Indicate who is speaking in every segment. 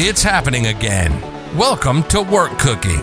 Speaker 1: It's happening again. Welcome to Work Cookie,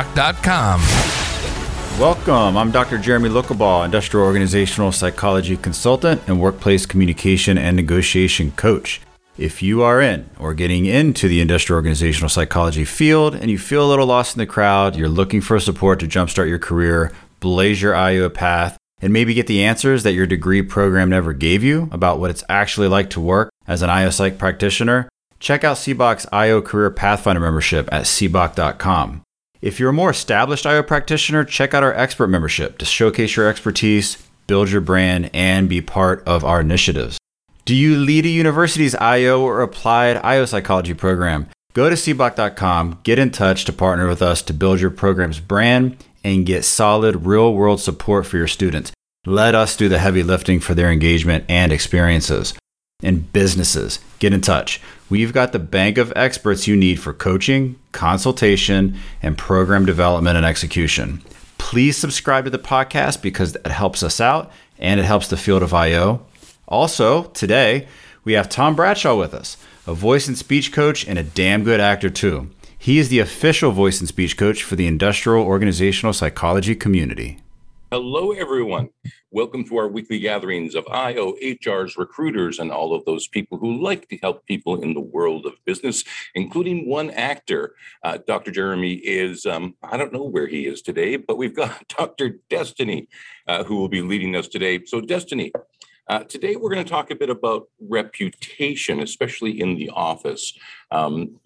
Speaker 2: Welcome. I'm Dr. Jeremy Lucabaugh, industrial organizational psychology consultant and workplace communication and negotiation coach. If you are in or getting into the industrial organizational psychology field and you feel a little lost in the crowd, you're looking for support to jumpstart your career, blaze your IO path, and maybe get the answers that your degree program never gave you about what it's actually like to work as an IO psych practitioner, check out CBOC's IO Career Pathfinder membership at cboc.com. If you're a more established IO practitioner, check out our expert membership to showcase your expertise, build your brand, and be part of our initiatives. Do you lead a university's IO or applied IO psychology program? Go to cboc.com, get in touch to partner with us to build your program's brand and get solid real world support for your students. Let us do the heavy lifting for their engagement and experiences. And businesses, get in touch. We've got the bank of experts you need for coaching, consultation, and program development and execution. Please subscribe to the podcast because it helps us out and it helps the field of IO. Also, today, we have Tom Bradshaw with us, a voice and speech coach and a damn good actor, too. He is the official voice and speech coach for the industrial organizational psychology community.
Speaker 3: Hello, everyone. Welcome to our weekly gatherings of IO, HRs, recruiters, and all of those people who like to help people in the world of business, including one actor. Uh, Dr. Jeremy is, um, I don't know where he is today, but we've got Dr. Destiny uh, who will be leading us today. So, Destiny, uh, today we're going to talk a bit about reputation, especially in the office. Um,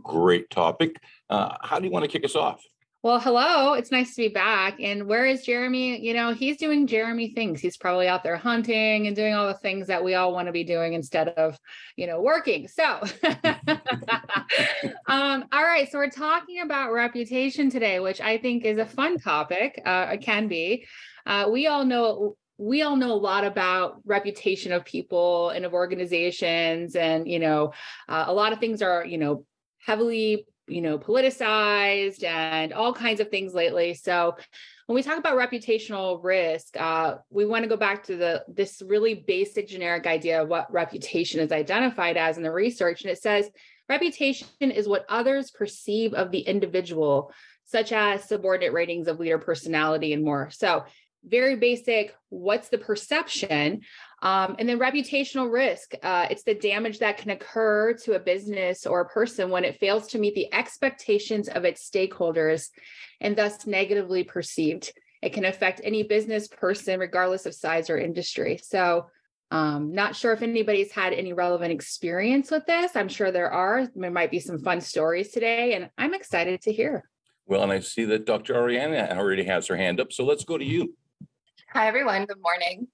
Speaker 3: great topic. Uh, how do you want to kick us off?
Speaker 4: Well, hello. It's nice to be back. And where is Jeremy? You know, he's doing Jeremy things. He's probably out there hunting and doing all the things that we all want to be doing instead of, you know, working. So, um, all right. So, we're talking about reputation today, which I think is a fun topic. Uh, it can be. Uh, we all know we all know a lot about reputation of people and of organizations and you know uh, a lot of things are you know heavily you know politicized and all kinds of things lately. So when we talk about reputational risk uh, we want to go back to the this really basic generic idea of what reputation is identified as in the research and it says reputation is what others perceive of the individual such as subordinate ratings of leader personality and more. So very basic what's the perception um, and then reputational risk uh, it's the damage that can occur to a business or a person when it fails to meet the expectations of its stakeholders and thus negatively perceived. It can affect any business person regardless of size or industry. So um, not sure if anybody's had any relevant experience with this. I'm sure there are. There might be some fun stories today and i'm excited to hear.
Speaker 3: Well and i see that dr ariana already has her hand up so let's go to you.
Speaker 5: Hi, everyone. Good morning.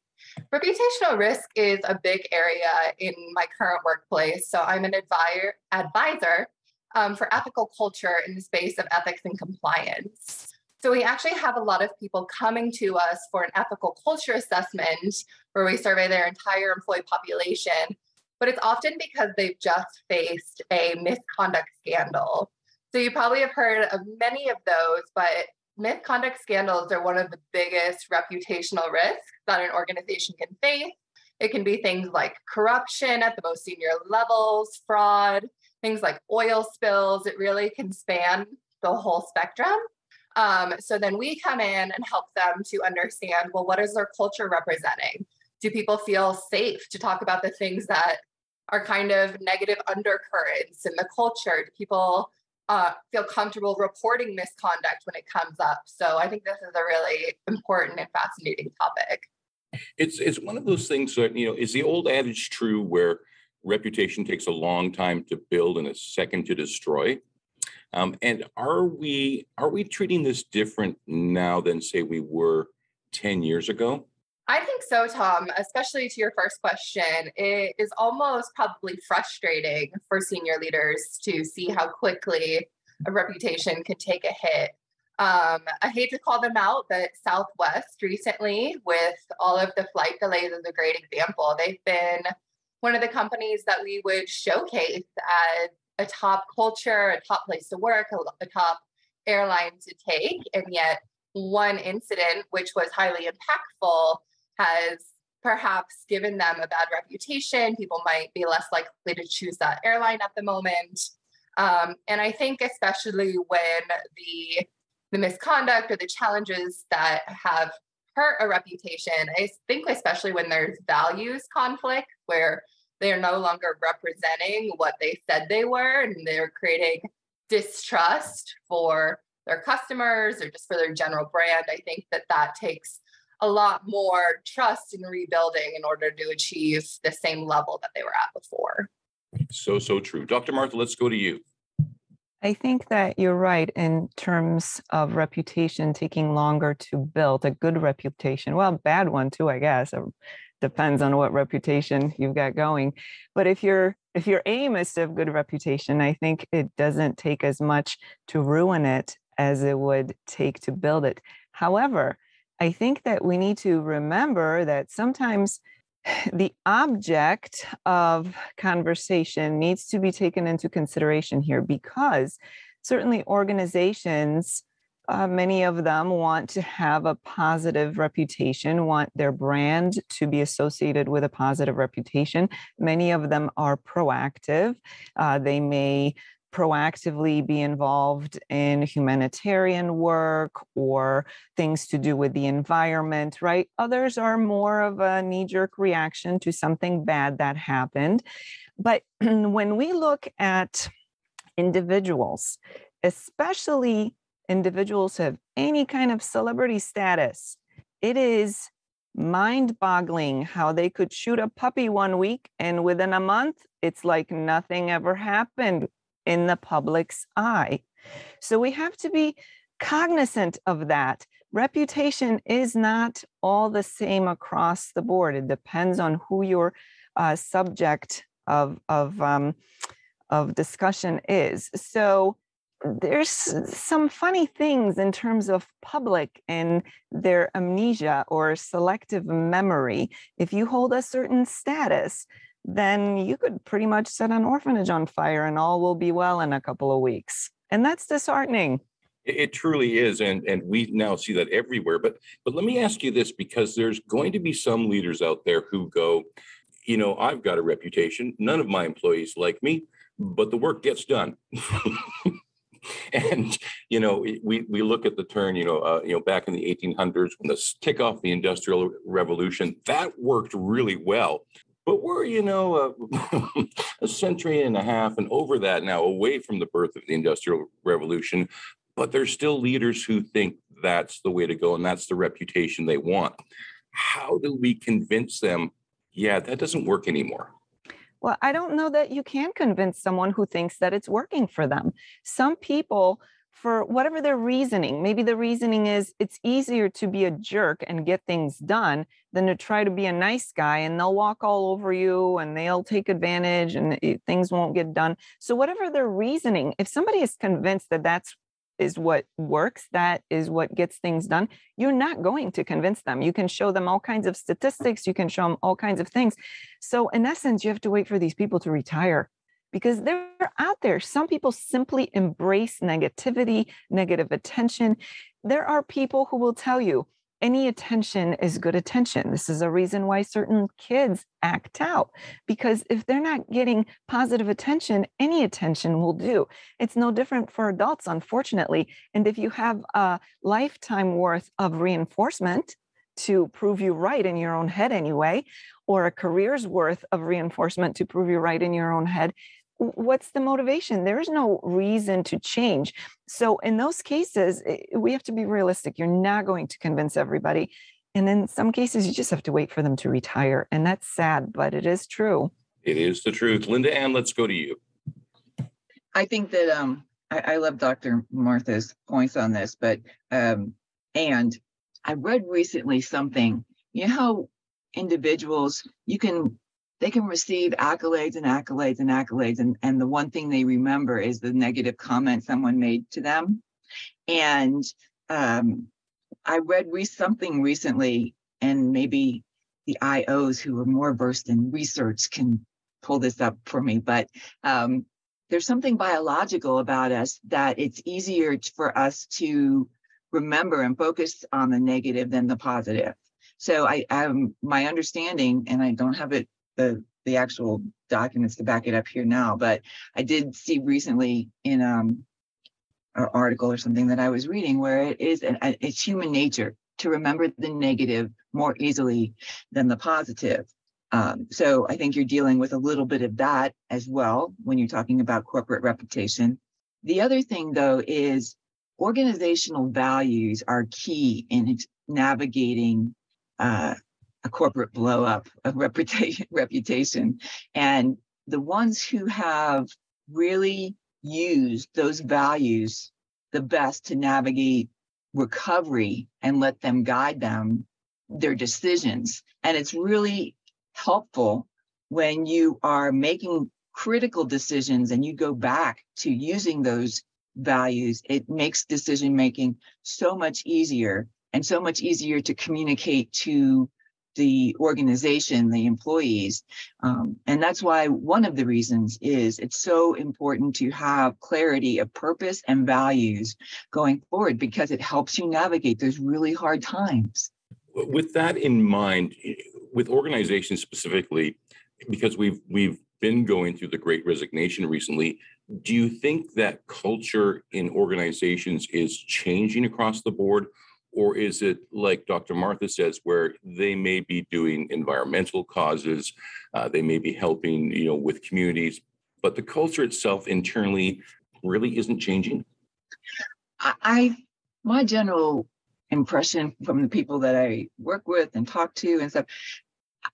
Speaker 5: Reputational risk is a big area in my current workplace. So I'm an advisor, advisor um, for ethical culture in the space of ethics and compliance. So we actually have a lot of people coming to us for an ethical culture assessment where we survey their entire employee population, but it's often because they've just faced a misconduct scandal. So you probably have heard of many of those, but misconduct scandals are one of the biggest reputational risks that an organization can face. It can be things like corruption at the most senior levels, fraud, things like oil spills. It really can span the whole spectrum. Um, so then we come in and help them to understand well, what is their culture representing? Do people feel safe to talk about the things that are kind of negative undercurrents in the culture? Do people uh, feel comfortable reporting misconduct when it comes up. So I think this is a really important and fascinating topic.
Speaker 3: It's it's one of those things that you know is the old adage true where reputation takes a long time to build and a second to destroy. Um, and are we are we treating this different now than say we were ten years ago?
Speaker 5: I think so, Tom, especially to your first question. It is almost probably frustrating for senior leaders to see how quickly a reputation can take a hit. Um, I hate to call them out, but Southwest recently, with all of the flight delays, is a great example. They've been one of the companies that we would showcase as a top culture, a top place to work, a, a top airline to take. And yet, one incident, which was highly impactful, has perhaps given them a bad reputation. People might be less likely to choose that airline at the moment. Um, and I think, especially when the the misconduct or the challenges that have hurt a reputation, I think, especially when there's values conflict, where they are no longer representing what they said they were, and they're creating distrust for their customers or just for their general brand. I think that that takes a lot more trust in rebuilding in order to achieve the same level that they were at before.
Speaker 3: So, so true. Dr. Martha, let's go to you.
Speaker 6: I think that you're right in terms of reputation taking longer to build a good reputation. Well, bad one too, I guess. It depends on what reputation you've got going. But if your if your aim is to have good reputation, I think it doesn't take as much to ruin it as it would take to build it. However, I think that we need to remember that sometimes the object of conversation needs to be taken into consideration here because certainly organizations uh, many of them want to have a positive reputation, want their brand to be associated with a positive reputation. Many of them are proactive. Uh, they may proactively be involved in humanitarian work or things to do with the environment, right? Others are more of a knee jerk reaction to something bad that happened. But when we look at individuals, especially individuals who have any kind of celebrity status, it is mind boggling how they could shoot a puppy one week and within a month, it's like nothing ever happened in the public's eye. So we have to be cognizant of that. Reputation is not all the same across the board. It depends on who your uh, subject of of um, of discussion is. So there's some funny things in terms of public and their amnesia or selective memory. If you hold a certain status, then you could pretty much set an orphanage on fire and all will be well in a couple of weeks. And that's disheartening.
Speaker 3: It, truly is, and and we now see that everywhere. But but let me ask you this, because there's going to be some leaders out there who go, you know, I've got a reputation. None of my employees like me, but the work gets done. and you know we we look at the turn you know uh, you know back in the 1800s when the kick off the industrial revolution that worked really well but we're, you know, uh, a, a century and a half and over that now, away from the birth of the Industrial Revolution. But there's still leaders who think that's the way to go and that's the reputation they want. How do we convince them, yeah, that doesn't work anymore?
Speaker 6: Well, I don't know that you can convince someone who thinks that it's working for them. Some people for whatever their reasoning. Maybe the reasoning is it's easier to be a jerk and get things done than to try to be a nice guy and they'll walk all over you and they'll take advantage and things won't get done. So whatever their reasoning, if somebody is convinced that that's is what works, that is what gets things done, you're not going to convince them. You can show them all kinds of statistics, you can show them all kinds of things. So in essence, you have to wait for these people to retire because they're out there. Some people simply embrace negativity, negative attention. There are people who will tell you any attention is good attention. This is a reason why certain kids act out because if they're not getting positive attention, any attention will do. It's no different for adults, unfortunately. And if you have a lifetime worth of reinforcement, to prove you right in your own head anyway, or a career's worth of reinforcement to prove you right in your own head, what's the motivation? There is no reason to change. So in those cases we have to be realistic. You're not going to convince everybody. And in some cases you just have to wait for them to retire. And that's sad but it is true.
Speaker 3: It is the truth. Linda ann let's go to you.
Speaker 7: I think that um i, I love dr martha's points on this but um and i read recently something you know how individuals you can they can receive accolades and accolades and accolades and, and the one thing they remember is the negative comment someone made to them. And um, i read re- something recently and maybe the ios who are more versed in research can pull this up for me but um, there's something biological about us that it's easier for us to remember and focus on the negative than the positive. So I, um, my understanding, and I don't have it the the actual documents to back it up here now, but I did see recently in um an article or something that I was reading where it is an, it's human nature to remember the negative more easily than the positive. Um, so I think you're dealing with a little bit of that as well when you're talking about corporate reputation. The other thing though is organizational values are key in navigating uh, a corporate blow up of reputation reputation. And the ones who have really used those values the best to navigate recovery and let them guide them their decisions. And it's really helpful when you are making critical decisions and you go back to using those values. It makes decision making so much easier and so much easier to communicate to the organization, the employees. Um, and that's why one of the reasons is it's so important to have clarity of purpose and values going forward because it helps you navigate those really hard times.
Speaker 3: With that in mind, with organizations specifically, because we've we've been going through the great resignation recently, do you think that culture in organizations is changing across the board? Or is it like Dr. Martha says, where they may be doing environmental causes, uh, they may be helping, you know, with communities, but the culture itself internally really isn't changing?
Speaker 7: I, my general impression from the people that I work with and talk to and stuff,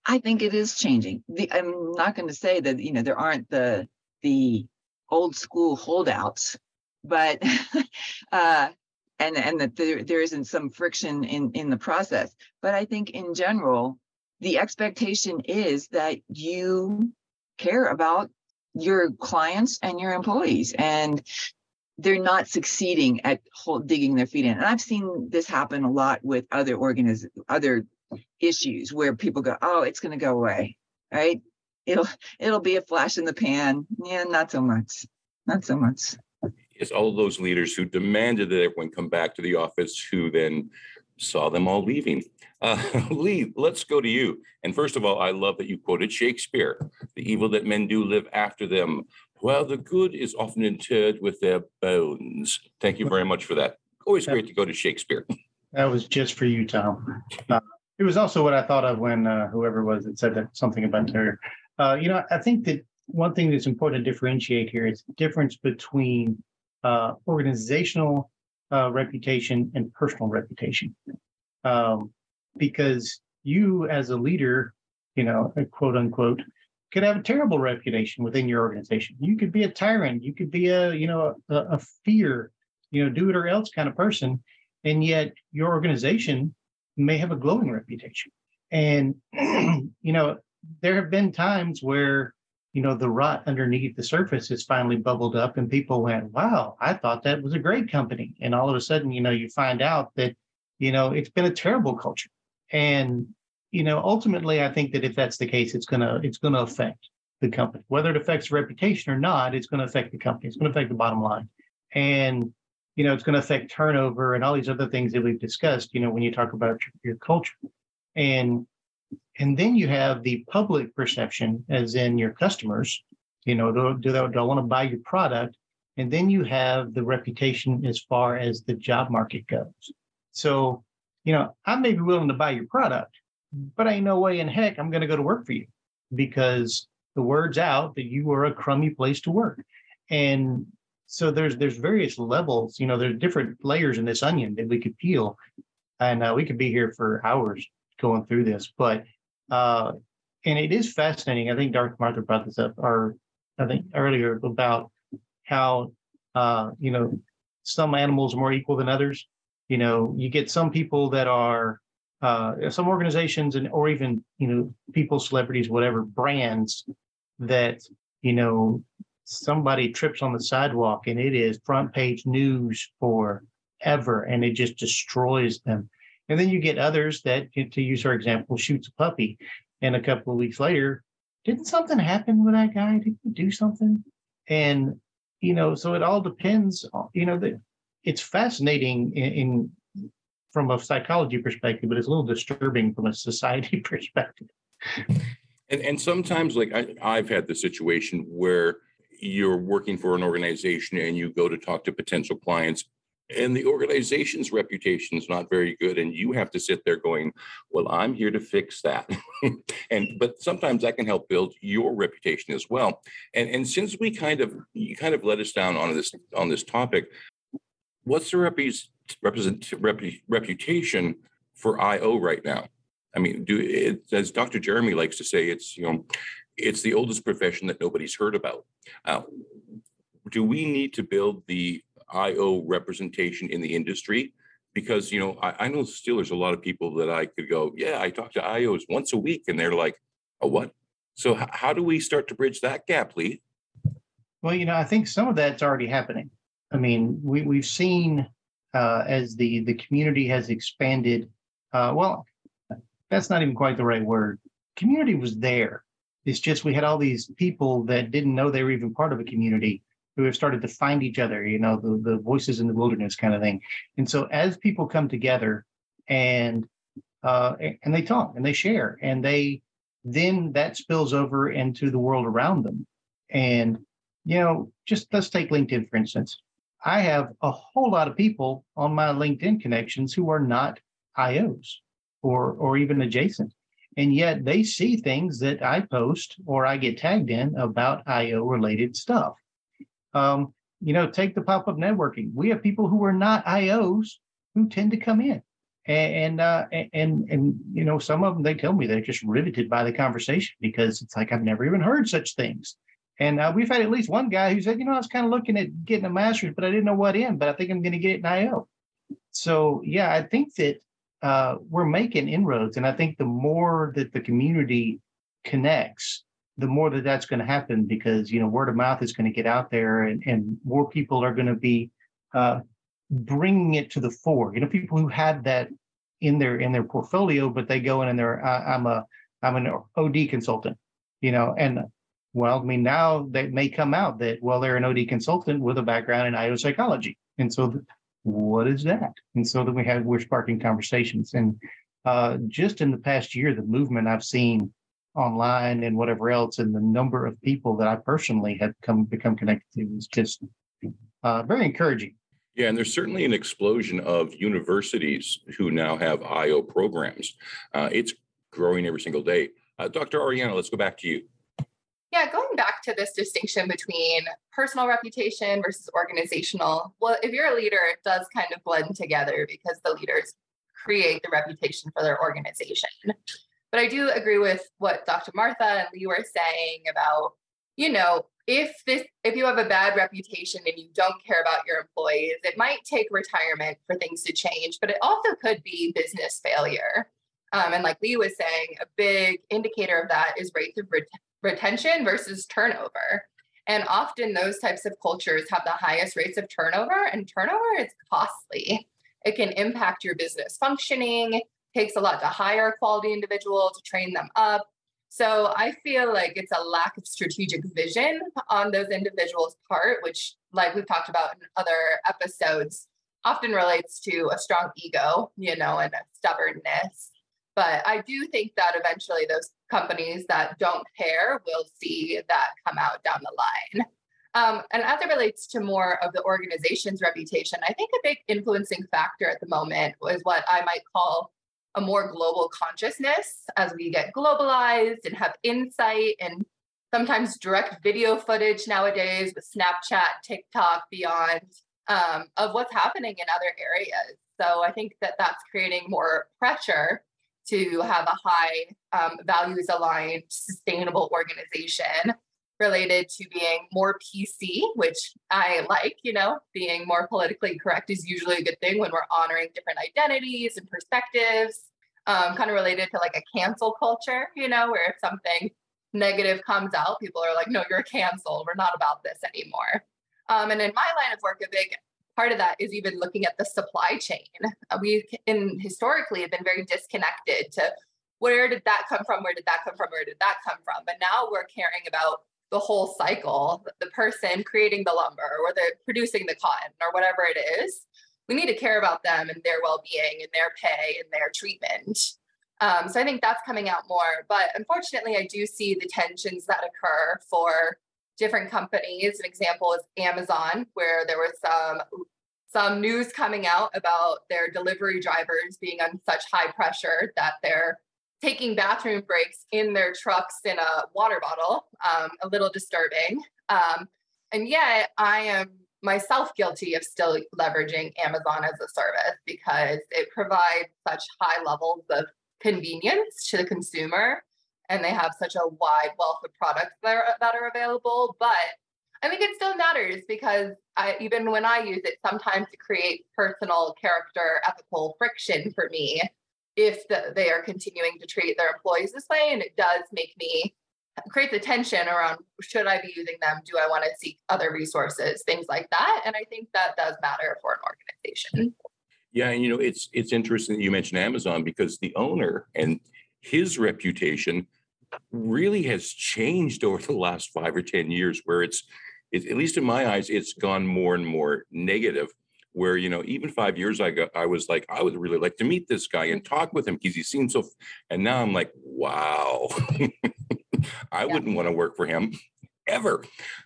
Speaker 7: I think it is changing. The, I'm not going to say that you know there aren't the the old school holdouts, but uh, and and that there, there isn't some friction in in the process. But i think in general the expectation is that you care about your clients and your employees and they're not succeeding at digging their feet in. And i've seen this happen a lot with other organiz- other issues where people go oh it's going to go away right? It'll it'll be a flash in the pan. Yeah not so much. Not so much
Speaker 3: it's all those leaders who demanded that everyone come back to the office who then saw them all leaving. Uh, Lee, let's go to you. And first of all, I love that you quoted Shakespeare the evil that men do live after them, while the good is often interred with their bones. Thank you very much for that. Always great to go to Shakespeare.
Speaker 8: That was just for you, Tom. Uh, it was also what I thought of when uh, whoever was that said that something about Terrier. Uh, you know, I think that one thing that's important to differentiate here is the difference between uh, organizational uh, reputation and personal reputation. Um, because you, as a leader, you know, quote unquote, could have a terrible reputation within your organization. You could be a tyrant. You could be a, you know, a, a fear, you know, do it or else kind of person. And yet your organization may have a glowing reputation. And, you know, there have been times where you know, the rot underneath the surface has finally bubbled up and people went, wow, I thought that was a great company. And all of a sudden, you know, you find out that, you know, it's been a terrible culture. And, you know, ultimately, I think that if that's the case, it's going to, it's going to affect the company, whether it affects reputation or not, it's going to affect the company. It's going to affect the bottom line. And, you know, it's going to affect turnover and all these other things that we've discussed, you know, when you talk about your, your culture. And and then you have the public perception, as in your customers, you know, do, do, do I want to buy your product? And then you have the reputation as far as the job market goes. So, you know, I may be willing to buy your product, but I ain't no way in heck I'm going to go to work for you because the word's out that you are a crummy place to work. And so there's there's various levels, you know, there's different layers in this onion that we could peel, and uh, we could be here for hours going through this, but uh, and it is fascinating. I think Dr. Martha brought this up, or I think earlier about how uh, you know some animals are more equal than others. You know, you get some people that are uh, some organizations and or even you know people, celebrities, whatever brands that you know somebody trips on the sidewalk and it is front page news for ever and it just destroys them. And then you get others that, to use our example, shoots a puppy, and a couple of weeks later, didn't something happen with that guy? Did he do something? And you know, so it all depends. You know, that it's fascinating in, in from a psychology perspective, but it's a little disturbing from a society perspective.
Speaker 3: And and sometimes, like I, I've had the situation where you're working for an organization and you go to talk to potential clients and the organization's reputation is not very good and you have to sit there going well i'm here to fix that. And but sometimes that can help build your reputation as well. And and since we kind of you kind of let us down on this on this topic what's the rep's represent reputation for io right now? I mean do it as dr jeremy likes to say it's you know it's the oldest profession that nobody's heard about. Uh, do we need to build the IO representation in the industry because you know I, I, know still there's a lot of people that I could go, yeah, I talk to IOs once a week, and they're like, a what? So h- how do we start to bridge that gap, Lee?
Speaker 8: Well, you know, I think some of that's already happening. I mean, we we've seen uh, as the the community has expanded. Uh, well, that's not even quite the right word. Community was there. It's just we had all these people that didn't know they were even part of a community who have started to find each other, you know, the, the voices in the wilderness kind of thing. And so as people come together and uh, and they talk and they share and they then that spills over into the world around them. And you know, just let's take LinkedIn for instance. I have a whole lot of people on my LinkedIn connections who are not IOs or or even adjacent. And yet they see things that I post or I get tagged in about IO related stuff. Um, you know, take the pop-up networking. We have people who are not IOs who tend to come in. And and, uh, and and you know, some of them they tell me they're just riveted by the conversation because it's like I've never even heard such things. And uh, we've had at least one guy who said, you know, I was kind of looking at getting a master's, but I didn't know what in, but I think I'm going to get in IO. So yeah, I think that uh, we're making inroads, and I think the more that the community connects, the more that that's going to happen because you know word of mouth is going to get out there and, and more people are going to be uh, bringing it to the fore. You know people who had that in their in their portfolio but they go in and they're uh, i'm a i'm an od consultant you know and well i mean now that may come out that well they're an od consultant with a background in io psychology. And so what is that? And so then we have we're sparking conversations. And uh, just in the past year the movement i've seen online and whatever else, and the number of people that I personally have come become connected to is just uh, very encouraging.
Speaker 3: Yeah, and there's certainly an explosion of universities who now have IO programs. Uh, it's growing every single day. Uh, Dr. Ariana, let's go back to you.
Speaker 5: Yeah, going back to this distinction between personal reputation versus organizational. Well, if you're a leader, it does kind of blend together because the leaders create the reputation for their organization. But I do agree with what Dr. Martha and Lee were saying about, you know, if this if you have a bad reputation and you don't care about your employees, it might take retirement for things to change, but it also could be business failure. Um, and like Lee was saying, a big indicator of that is rates of ret- retention versus turnover. And often those types of cultures have the highest rates of turnover, and turnover is costly. It can impact your business functioning takes a lot to hire a quality individual to train them up. So I feel like it's a lack of strategic vision on those individuals' part, which, like we've talked about in other episodes, often relates to a strong ego, you know, and a stubbornness. But I do think that eventually those companies that don't care will see that come out down the line. Um, and as it relates to more of the organization's reputation, I think a big influencing factor at the moment was what I might call a more global consciousness as we get globalized and have insight and sometimes direct video footage nowadays with Snapchat, TikTok, beyond um, of what's happening in other areas. So I think that that's creating more pressure to have a high um, values aligned, sustainable organization related to being more PC, which I like, you know, being more politically correct is usually a good thing when we're honoring different identities and perspectives. um, kind of related to like a cancel culture, you know, where if something negative comes out, people are like, no, you're canceled. We're not about this anymore. Um, and in my line of work, a big part of that is even looking at the supply chain. Uh, we in historically have been very disconnected to where did that come from? Where did that come from? Where did that come from? But now we're caring about the whole cycle, the person creating the lumber or the producing the cotton or whatever it is. We need to care about them and their well-being and their pay and their treatment. Um, so I think that's coming out more. But unfortunately, I do see the tensions that occur for different companies. An example is Amazon, where there was some some news coming out about their delivery drivers being on such high pressure that they're taking bathroom breaks in their trucks in a water bottle. Um, a little disturbing. Um, and yet, I am myself guilty of still leveraging Amazon as a service because it provides such high levels of convenience to the consumer and they have such a wide wealth of products that are, that are available but i think it still matters because I, even when i use it sometimes it creates personal character ethical friction for me if the, they are continuing to treat their employees this way and it does make me create the tension around should i be using them do i want to seek other resources things like that and i think that does matter for an organization
Speaker 3: yeah, and you know, it's it's interesting that you mentioned Amazon because the owner and his reputation really has changed over the last five or ten years. Where it's, it, at least in my eyes, it's gone more and more negative. Where you know, even five years ago, I was like, I would really like to meet this guy and talk with him because he seems so. And now I'm like, wow, I yeah. wouldn't want to work for him ever.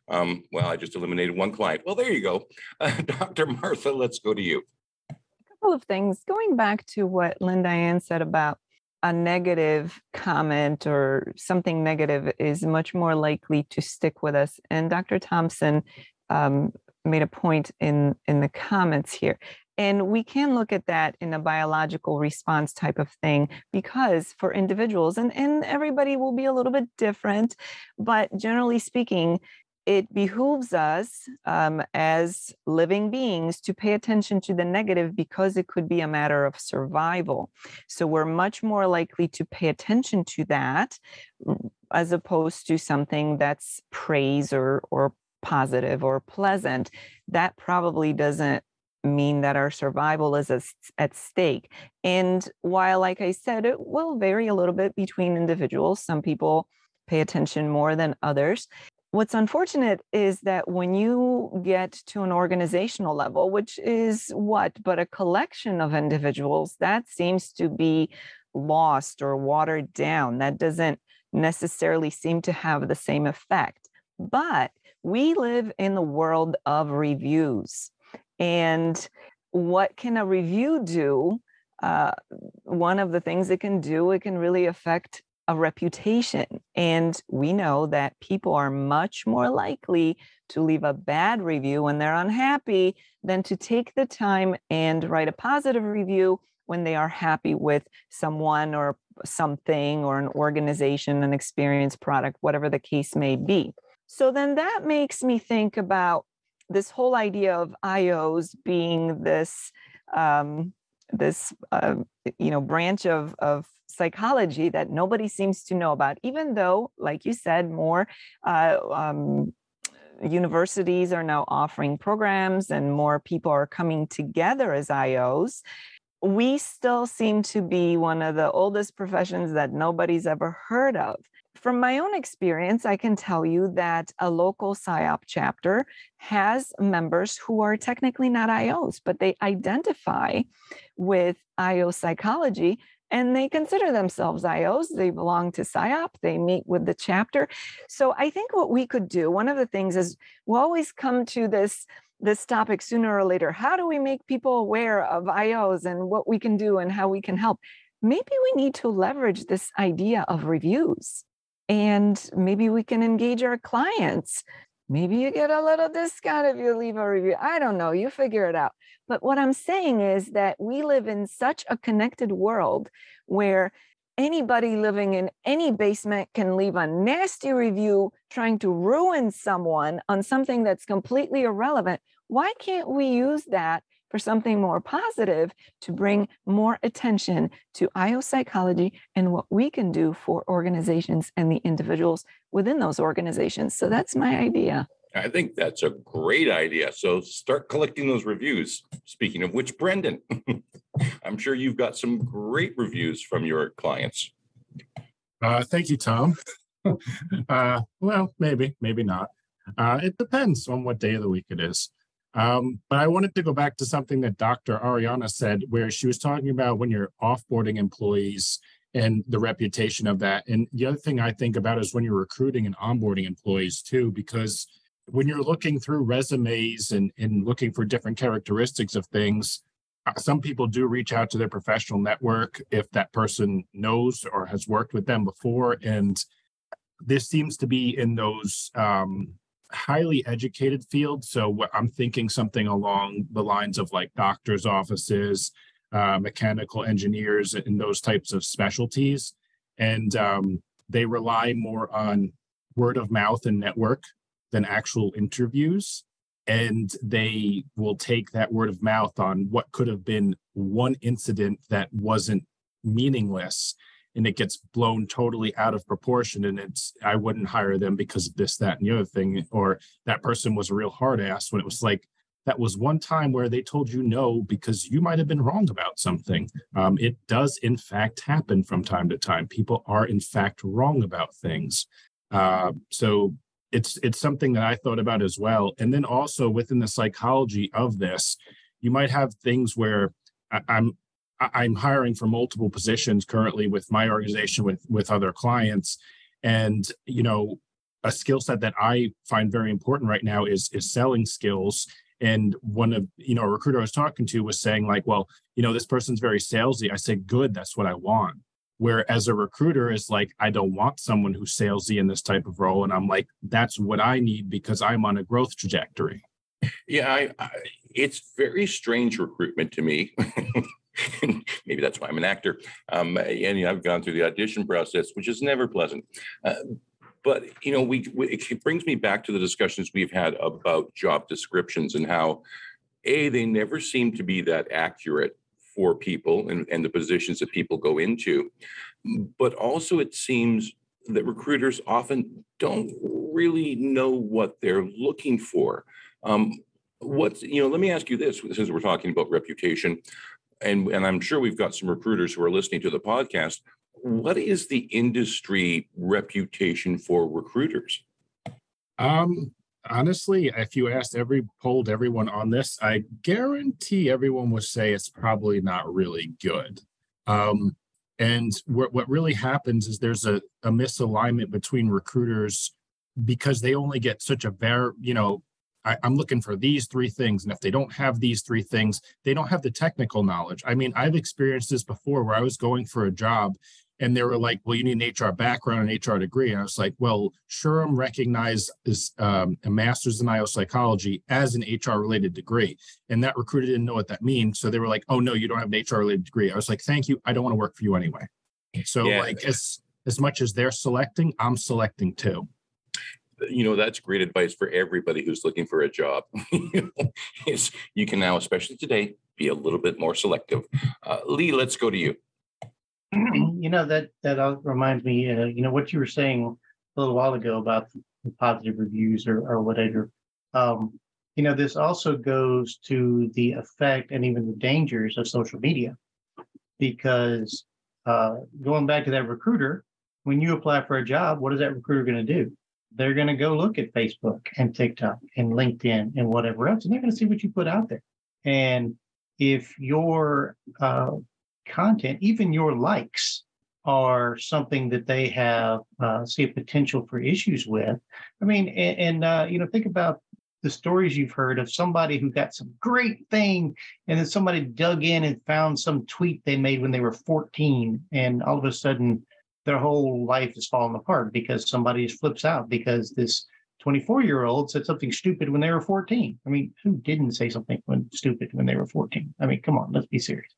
Speaker 3: Um, well, I just eliminated one client. Well, there you go, uh, Dr. Martha. Let's go to you A
Speaker 6: couple of things going back to what Lynn Diane said about a negative comment or something negative is much more likely to stick with us. And Dr. Thompson um, made a point in in the comments here. And we can look at that in a biological response type of thing because for individuals, and, and everybody will be a little bit different, but generally speaking, it behooves us um, as living beings to pay attention to the negative because it could be a matter of survival. So we're much more likely to pay attention to that as opposed to something that's praise or or positive or pleasant. That probably doesn't mean that our survival is at stake. And while, like I said, it will vary a little bit between individuals, some people pay attention more than others what's unfortunate is that when you get to an organizational level, which is what but a collection of individuals, that seems to be lost or watered down. That doesn't necessarily seem to have the same effect. But we live in the world of reviews. And what can a review do? Uh, one of the things it can do, it can really affect a reputation. And we know that people are much more likely to leave a bad review when they're unhappy than to take the time and write a positive review when they are happy with someone or something or an organization, an experience, product, whatever the case may be. So then that makes me think about this whole idea of IOs being this um, this uh, you know branch of of psychology that nobody seems to know about, even though, like you said, more uh, um, universities are now offering programs and more people are coming together as IOs. We still seem to be one of the oldest professions that nobody's ever heard of. From my own experience, I can tell you that a local SIOP chapter has members who are technically not IOs, but they identify with IO psychology and they consider themselves IOs. They belong to SIOP. They meet with the chapter. So I think what we could do, one of the things is we always come to this this topic sooner or later. How do we make people aware of IOs and what we can do and how we can help? Maybe we need to leverage this idea of reviews and maybe we can engage our clients. Maybe you get a little discount if you leave a review. I don't know. You figure it out. But what I'm saying is that we live in such a connected world where anybody living in any basement can leave a nasty review trying to ruin someone on something that's completely irrelevant. Why can't we use that for something more positive to bring more attention to IO psychology and what we can do for organizations and the individuals within those organizations. So that's my idea.
Speaker 3: I think that's a great idea. So start collecting those reviews. Speaking of which, Brendan, I'm sure you've got some great reviews from your clients.
Speaker 9: Uh, thank you, Tom. uh, well, maybe, maybe not. Uh, it depends on what day of the week it is. Um, but I wanted to go back to something that Dr. Ariana said, where she was talking about when you're offboarding employees and the reputation of that. And the other thing I think about is when you're recruiting and onboarding employees too, because when you're looking through resumes and, and looking for different characteristics of things, uh, some people do reach out to their professional network if that person knows or has worked with them before. And this seems to be in those um, highly educated field. So I'm thinking something along the lines of like doctors' offices, uh, mechanical engineers, and those types of specialties. And um, they rely more on word of mouth and network than actual interviews. And they will take that word of mouth on what could have been one incident that wasn't meaningless and it gets blown totally out of proportion and it's i wouldn't hire them because of this that and the other thing or that person was a real hard ass when it was like that was one time where they told you no because you might have been wrong about something. Um, it does in fact happen from time to time. People are in fact wrong about things. Uh, so it's it's something that i thought about as well. And then also within the psychology of this you might have things where I, i'm I'm hiring for multiple positions currently with my organization with with other clients, and you know, a skill set that I find very important right now is is selling skills. And one of you know a recruiter I was talking to was saying like, well, you know, this person's very salesy. I said, good, that's what I want. Where as a recruiter is like, I don't want someone who's salesy in this type of role, and I'm like, that's what I need because I'm on a growth trajectory.
Speaker 3: Yeah, I, I, it's very strange recruitment to me. maybe that's why I'm an actor. Um, and you know, I've gone through the audition process, which is never pleasant. Uh, but you know, we, we, it brings me back to the discussions we've had about job descriptions and how a they never seem to be that accurate for people and, and the positions that people go into. But also, it seems that recruiters often don't really know what they're looking for. Um, what's you know let me ask you this since we're talking about reputation and, and I'm sure we've got some recruiters who are listening to the podcast. What is the industry reputation for recruiters?
Speaker 9: Um, honestly, if you asked every polled everyone on this, I guarantee everyone would say it's probably not really good. Um, and what, what really happens is there's a, a misalignment between recruiters because they only get such a very, you know, I, am looking for these three things. And if they don't have these three things, they don't have the technical knowledge. I mean, I've experienced this before where I was going for a job and they were like, well, you need an HR background and HR degree. And I was like, well, SHRM recognized as um, a master's in IO psychology as an HR related degree. And that recruiter didn't know what that means. So they were like, oh, no, you don't have an HR related degree. I was like, thank you. I don't want to work for you anyway. So yeah. like as, as much as they're selecting, I'm selecting too
Speaker 3: you know that's great advice for everybody who's looking for a job. Is you can now especially today be a little bit more selective. Uh, lee let's go to you.
Speaker 8: You know that that reminds me uh, you know what you were saying a little while ago about the positive reviews or, or whatever. Um, you know this also goes to the effect and even the dangers of social media. Because uh, going back to that recruiter when you apply for a job what is that recruiter going to do they're going to go look at Facebook and TikTok and LinkedIn and whatever else, and they're going to see what you put out there. And if your uh, content, even your likes, are something that they have uh, see a potential for issues with, I mean, and, and uh, you know, think about the stories you've heard of somebody who got some great thing and then somebody dug in and found some tweet they made when they were 14 and all of a sudden their whole life is falling apart because somebody flips out because this 24 year old said something stupid when they were 14. I mean, who didn't say something when stupid when they were 14? I mean, come on, let's be serious.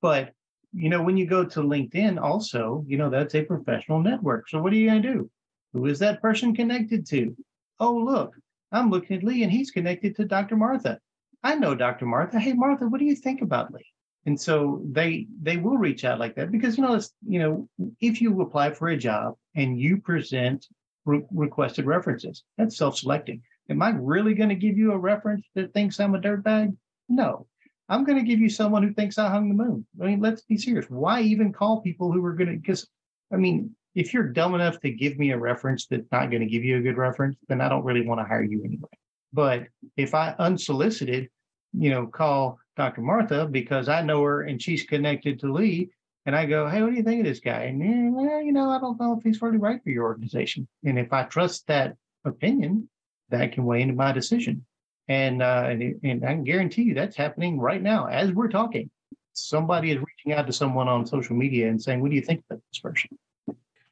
Speaker 8: But you know, when you go to LinkedIn, also, you know, that's a professional network. So what are you going to do? Who is that person connected to? Oh, look, I'm looking at Lee and he's connected to Dr. Martha. I know Dr. Martha. Hey, Martha, what do you think about Lee? And so they they will reach out like that because you know you know if you apply for a job and you present re- requested references, that's self-selecting. Am I really going to give you a reference that thinks I'm a dirtbag? No. I'm going to give you someone who thinks I hung the moon. I mean, let's be serious. Why even call people who are going to? Because, I mean, if you're dumb enough to give me a reference that's not going to give you a good reference, then I don't really want to hire you anyway. But if I unsolicited, you know, call Dr. Martha because I know her and she's connected to Lee, and I go, hey, what do you think of this guy? And well, you know, I don't know if he's really right for your organization. And if I trust that opinion, that can weigh into my decision. And, uh, and, and I can guarantee you that's happening right now as we're talking. Somebody is reaching out to someone on social media and saying, "What do you think about this person?"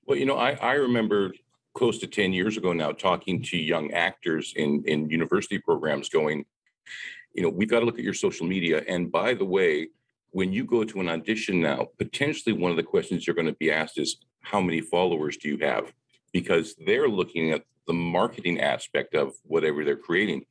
Speaker 3: Well, you know, I, I remember close to 10 years ago now talking to young actors in, in university programs going, you know, we've got to look at your social media. And by the way, when you go to an audition now, potentially one of the questions you're going to be asked is, how many followers do you have? Because they're looking at the marketing aspect of whatever they're creating.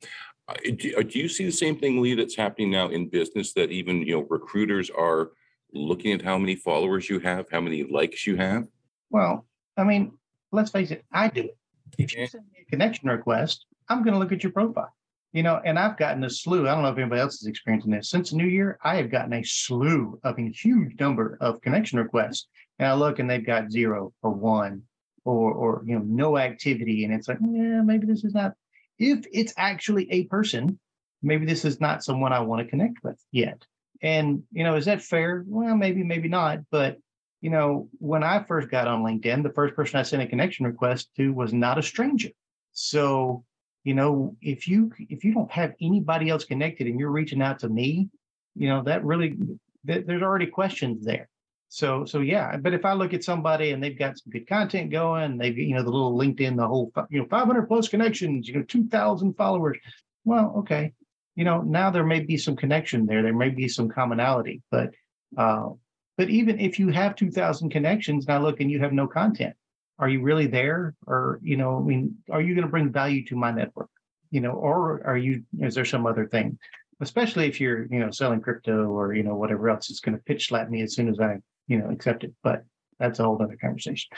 Speaker 3: Uh, do, uh, do you see the same thing, Lee, that's happening now in business that even, you know, recruiters are looking at how many followers you have, how many likes you have?
Speaker 8: Well, I mean, let's face it, I do it. If you send me a connection request, I'm going to look at your profile. You know, and I've gotten a slew. I don't know if anybody else is experiencing this. Since new year, I have gotten a slew of a huge number of connection requests. And I look and they've got zero or one or or you know, no activity. And it's like, yeah, maybe this is not if it's actually a person, maybe this is not someone I want to connect with yet. And you know, is that fair? Well, maybe, maybe not. But you know, when I first got on LinkedIn, the first person I sent a connection request to was not a stranger. So you know if you if you don't have anybody else connected and you're reaching out to me you know that really that, there's already questions there. So so yeah but if i look at somebody and they've got some good content going they've you know the little linkedin the whole you know 500 plus connections you know 2000 followers. Well okay you know now there may be some connection there there may be some commonality but uh but even if you have 2000 connections now look and you have no content are you really there or you know i mean are you going to bring value to my network you know or are you is there some other thing especially if you're you know selling crypto or you know whatever else it's going to pitch slap me as soon as i you know accept it but that's a whole other conversation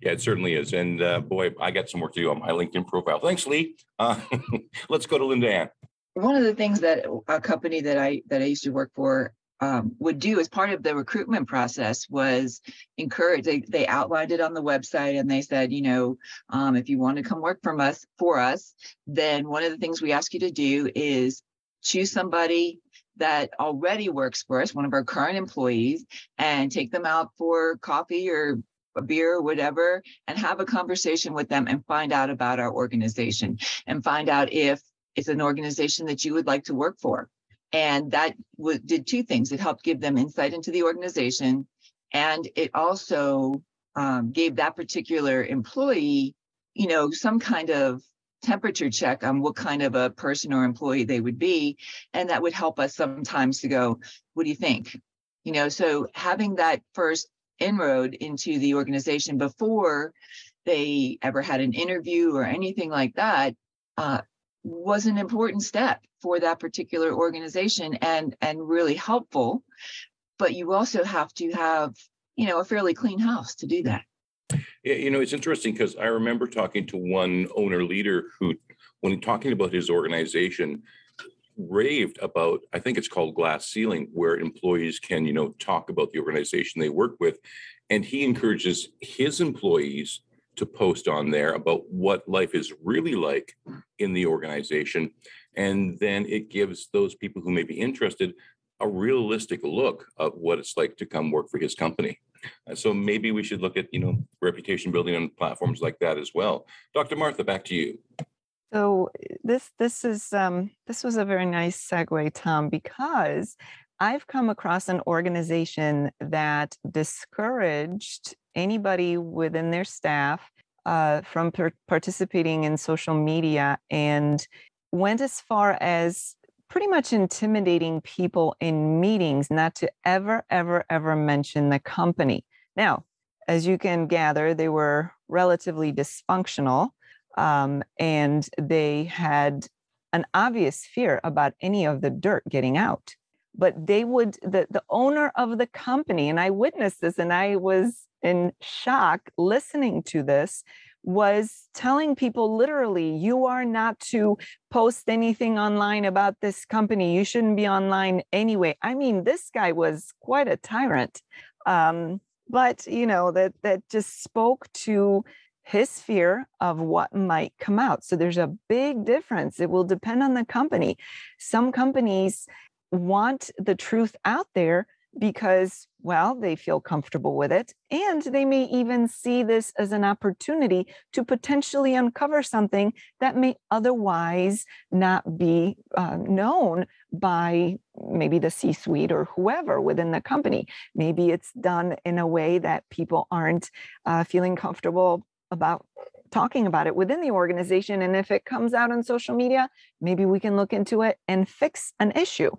Speaker 3: yeah, it certainly is. And uh, boy, I got some work to do on my LinkedIn profile. Thanks, Lee. Uh, let's go to Linda Ann.
Speaker 7: One of the things that a company that I that I used to work for um, would do as part of the recruitment process was encourage they, they outlined it on the website and they said you know um, if you want to come work from us for us then one of the things we ask you to do is choose somebody that already works for us one of our current employees and take them out for coffee or a beer or whatever and have a conversation with them and find out about our organization and find out if it's an organization that you would like to work for and that w- did two things. It helped give them insight into the organization, and it also um, gave that particular employee, you know, some kind of temperature check on what kind of a person or employee they would be. And that would help us sometimes to go, what do you think? You know, so having that first inroad into the organization before they ever had an interview or anything like that uh, was an important step for that particular organization and and really helpful. But you also have to have you know a fairly clean house to do that.
Speaker 3: Yeah, you know it's interesting because i remember talking to one owner leader who when talking about his organization raved about i think it's called glass ceiling where employees can you know talk about the organization they work with. And he encourages his employees to post on there about what life is really like in the organization. And then it gives those people who may be interested a realistic look of what it's like to come work for his company. Uh, so maybe we should look at, you know, reputation building on platforms like that as well. Dr. Martha, back to you.
Speaker 6: So this this is um, this was a very nice segue, Tom, because I've come across an organization that discouraged anybody within their staff uh, from per- participating in social media and went as far as pretty much intimidating people in meetings not to ever, ever, ever mention the company. Now, as you can gather, they were relatively dysfunctional um, and they had an obvious fear about any of the dirt getting out. But they would, the, the owner of the company, and I witnessed this and I was in shock listening to this, was telling people literally, you are not to post anything online about this company. You shouldn't be online anyway. I mean, this guy was quite a tyrant. Um, but you know, that that just spoke to his fear of what might come out. So there's a big difference. It will depend on the company. Some companies want the truth out there because, well, they feel comfortable with it. And they may even see this as an opportunity to potentially uncover something that may otherwise not be uh, known by maybe the C suite or whoever within the company. Maybe it's done in a way that people aren't uh, feeling comfortable about talking about it within the organization. And if it comes out on social media, maybe we can look into it and fix an issue.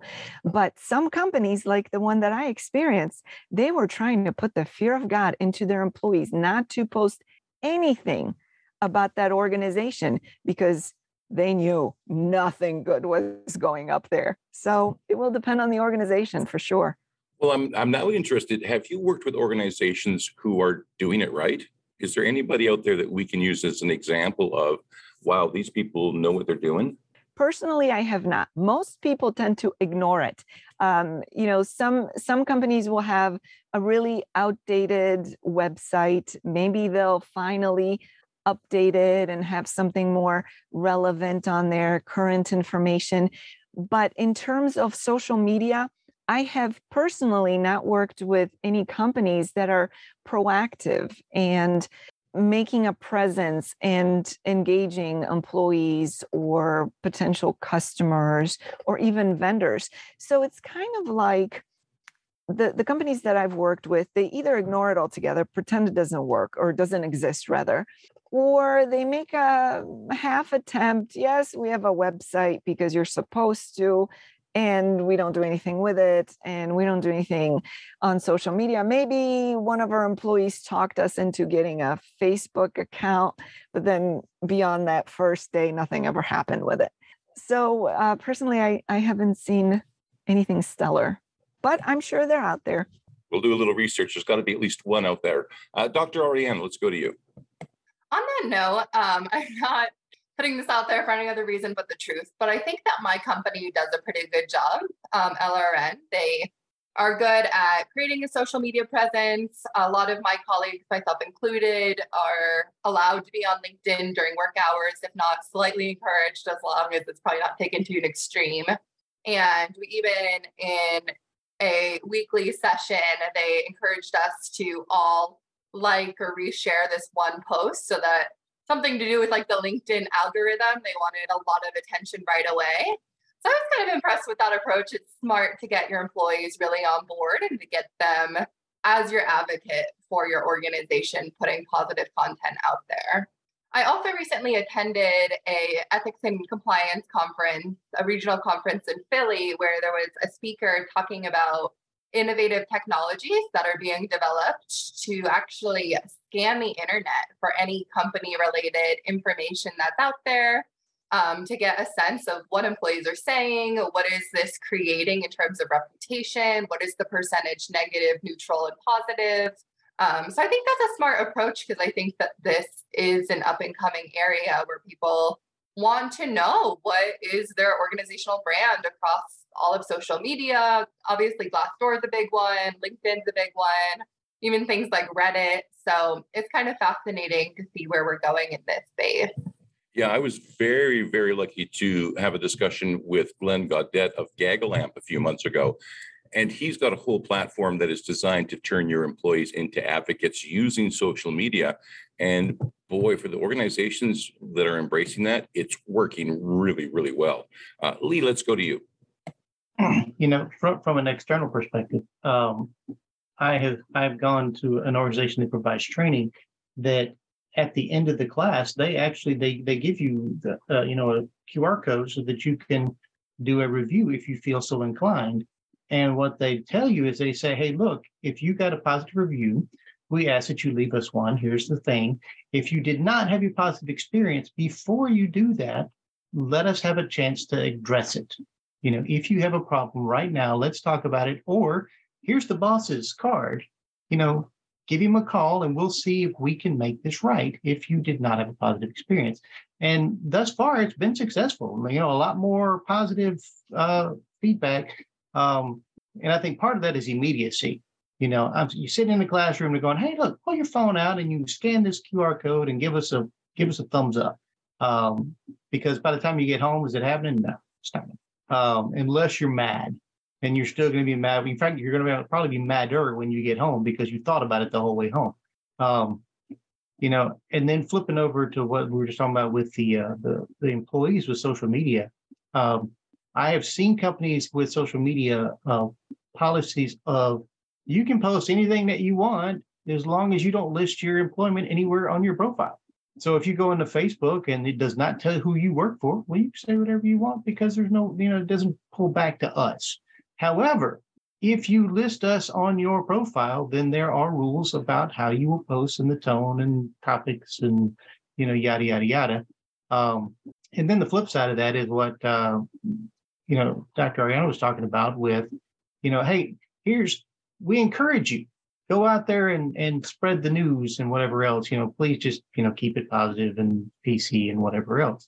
Speaker 6: But some companies, like the one that I experienced, they were trying to put the fear of God into their employees, not to post anything about that organization because they knew nothing good was going up there. So it will depend on the organization for sure.
Speaker 3: Well, I'm I'm now interested. Have you worked with organizations who are doing it right? Is there anybody out there that we can use as an example of, wow, these people know what they're doing?
Speaker 6: Personally, I have not. Most people tend to ignore it. Um, you know, some some companies will have a really outdated website. Maybe they'll finally update it and have something more relevant on their current information. But in terms of social media, I have personally not worked with any companies that are proactive and making a presence and engaging employees or potential customers or even vendors. So it's kind of like the, the companies that I've worked with, they either ignore it altogether, pretend it doesn't work or doesn't exist rather, or they make a half attempt. Yes, we have a website because you're supposed to and we don't do anything with it and we don't do anything on social media. Maybe one of our employees talked us into getting a facebook account but then beyond that first day nothing ever happened with it. So uh, personally I, I haven't seen anything stellar but i'm sure they're out there.
Speaker 3: We'll do a little research. There's got to be at least one out there. Uh, dr ariana let's go to you.
Speaker 5: On that note um, i'm not putting this out there for any other reason but the truth. But I think that my company does a pretty good job. Um, LRN, they are good at creating a social media presence. A lot of my colleagues, myself included, are allowed to be on LinkedIn during work hours, if not slightly encouraged, as long as it's probably not taken to an extreme. And we even in a weekly session, they encouraged us to all like or reshare this one post so that something to do with like the LinkedIn algorithm. They wanted a lot of attention right away. So I was kind of impressed with that approach. It's smart to get your employees really on board and to get them as your advocate for your organization, putting positive content out there. I also recently attended a ethics and compliance conference, a regional conference in Philly, where there was a speaker talking about innovative technologies that are being developed to actually scan the internet for any company related information that's out there um, to get a sense of what employees are saying, what is this creating in terms of reputation, what is the percentage negative, neutral, and positive. Um, so I think that's a smart approach because I think that this is an up and coming area where people want to know what is their organizational brand across all of social media. Obviously, Glassdoor is a big one, LinkedIn's a big one, even things like Reddit. So it's kind of fascinating to see where we're going in this space.
Speaker 3: Yeah, I was very, very lucky to have a discussion with Glenn Gaudet of GaggleAMP a few months ago. And he's got a whole platform that is designed to turn your employees into advocates using social media. And boy, for the organizations that are embracing that, it's working really, really well. Uh, Lee, let's go to you.
Speaker 8: You know, from, from an external perspective, um, I have I've gone to an organization that provides training that at the end of the class they actually they they give you the uh, you know a QR code so that you can do a review if you feel so inclined. And what they tell you is they say, hey, look, if you got a positive review, we ask that you leave us one. Here's the thing. If you did not have a positive experience, before you do that, let us have a chance to address it. You know, if you have a problem right now, let's talk about it. Or here's the boss's card. You know, give him a call and we'll see if we can make this right if you did not have a positive experience. And thus far, it's been successful. You know, a lot more positive uh, feedback. Um, and I think part of that is immediacy. You know, I'm, you sit in the classroom and going, "Hey, look, pull your phone out and you scan this QR code and give us a give us a thumbs up." Um, because by the time you get home, is it happening? No, it's not. Um, unless you're mad, and you're still going to be mad. In fact, you're going to probably be madder when you get home because you thought about it the whole way home. Um, you know, and then flipping over to what we were just talking about with the uh, the, the employees with social media. Um, I have seen companies with social media uh, policies of you can post anything that you want as long as you don't list your employment anywhere on your profile. So if you go into Facebook and it does not tell who you work for, well, you say whatever you want because there's no, you know, it doesn't pull back to us. However, if you list us on your profile, then there are rules about how you will post and the tone and topics and, you know, yada, yada, yada. Um, and then the flip side of that is what, uh, you know, Dr. Ariana was talking about with, you know, hey, here's we encourage you go out there and and spread the news and whatever else you know please just you know keep it positive and pc and whatever else.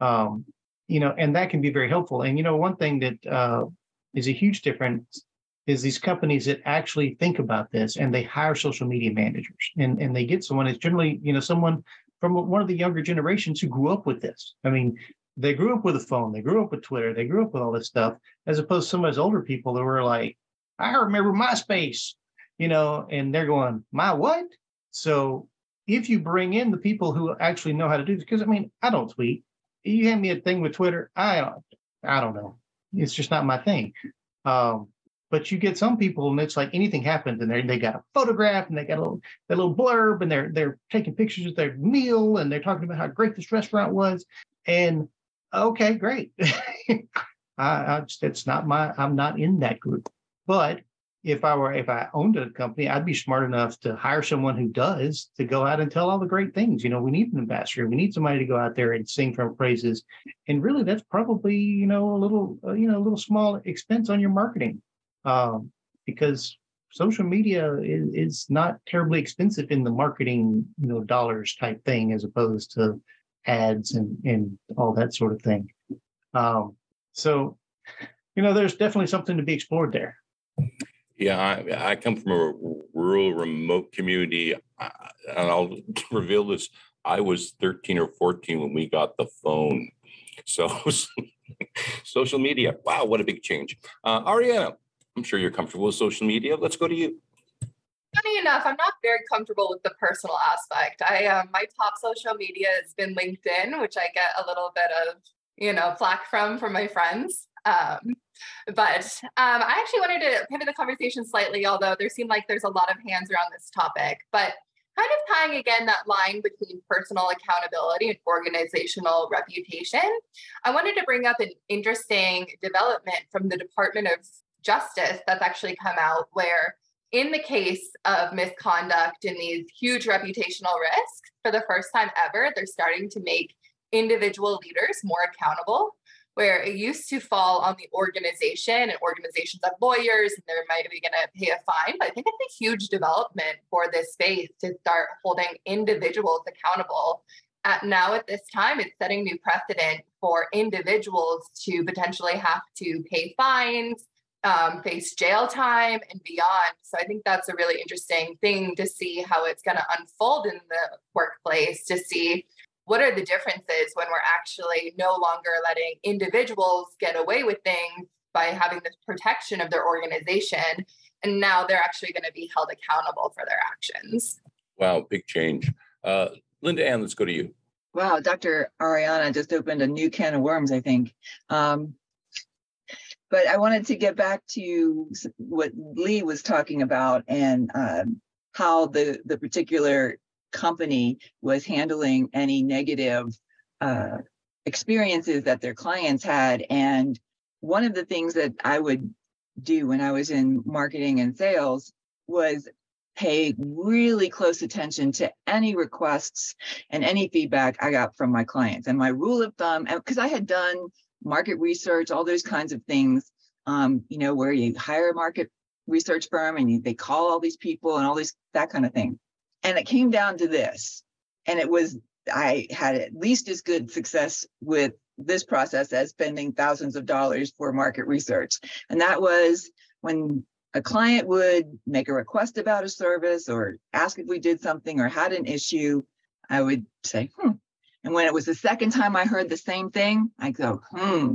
Speaker 8: Um you know and that can be very helpful. And you know one thing that uh is a huge difference is these companies that actually think about this and they hire social media managers and and they get someone. It's generally you know someone from one of the younger generations who grew up with this. I mean they grew up with a phone they grew up with twitter they grew up with all this stuff as opposed to some of those older people that were like I remember MySpace, you know, and they're going, my what? So if you bring in the people who actually know how to do this, because I mean, I don't tweet. You hand me a thing with Twitter, I don't, I don't know. It's just not my thing. Um, but you get some people, and it's like anything happens, and they they got a photograph, and they got a little, a little blurb, and they're they're taking pictures of their meal, and they're talking about how great this restaurant was, and okay, great. I, I just, it's not my, I'm not in that group. But if I were if I owned a company, I'd be smart enough to hire someone who does to go out and tell all the great things. You know, we need an ambassador. We need somebody to go out there and sing from praises. And really, that's probably you know a little uh, you know a little small expense on your marketing, um, because social media is, is not terribly expensive in the marketing you know dollars type thing as opposed to ads and and all that sort of thing. Um, so, you know, there's definitely something to be explored there.
Speaker 3: Yeah, I, I come from a rural, remote community, and I'll reveal this. I was 13 or 14 when we got the phone. So, social media, wow, what a big change. Uh, Ariana, I'm sure you're comfortable with social media. Let's go to you.
Speaker 5: Funny enough, I'm not very comfortable with the personal aspect. I um, my top social media has been LinkedIn, which I get a little bit of you know flack from from my friends. Um, but um, I actually wanted to pivot the conversation slightly, although there seemed like there's a lot of hands around this topic. But kind of tying again that line between personal accountability and organizational reputation, I wanted to bring up an interesting development from the Department of Justice that's actually come out where in the case of misconduct and these huge reputational risks, for the first time ever, they're starting to make individual leaders more accountable where it used to fall on the organization and organizations have lawyers and they're might be going to pay a fine. But I think it's a huge development for this space to start holding individuals accountable. At now, at this time, it's setting new precedent for individuals to potentially have to pay fines, um, face jail time, and beyond. So I think that's a really interesting thing to see how it's going to unfold in the workplace to see what are the differences when we're actually no longer letting individuals get away with things by having the protection of their organization? And now they're actually going to be held accountable for their actions.
Speaker 3: Wow big change. Uh, linda ann let's go to you.
Speaker 7: Wow dr ariana just opened a new can of worms i think. Um, but i wanted to get back to what lee was talking about and um, how the the particular company was handling any negative uh, experiences that their clients had. And one of the things that I would do when I was in marketing and sales was pay really close attention to any requests and any feedback I got from my clients. And my rule of thumb, because I had done market research, all those kinds of things, um, you know, where you hire a market research firm and you, they call all these people and all these that kind of thing. And it came down to this, and it was I had at least as good success with this process as spending thousands of dollars for market research. And that was when a client would make a request about a service or ask if we did something or had an issue, I would say, hmm. And when it was the second time I heard the same thing, I go, hmm.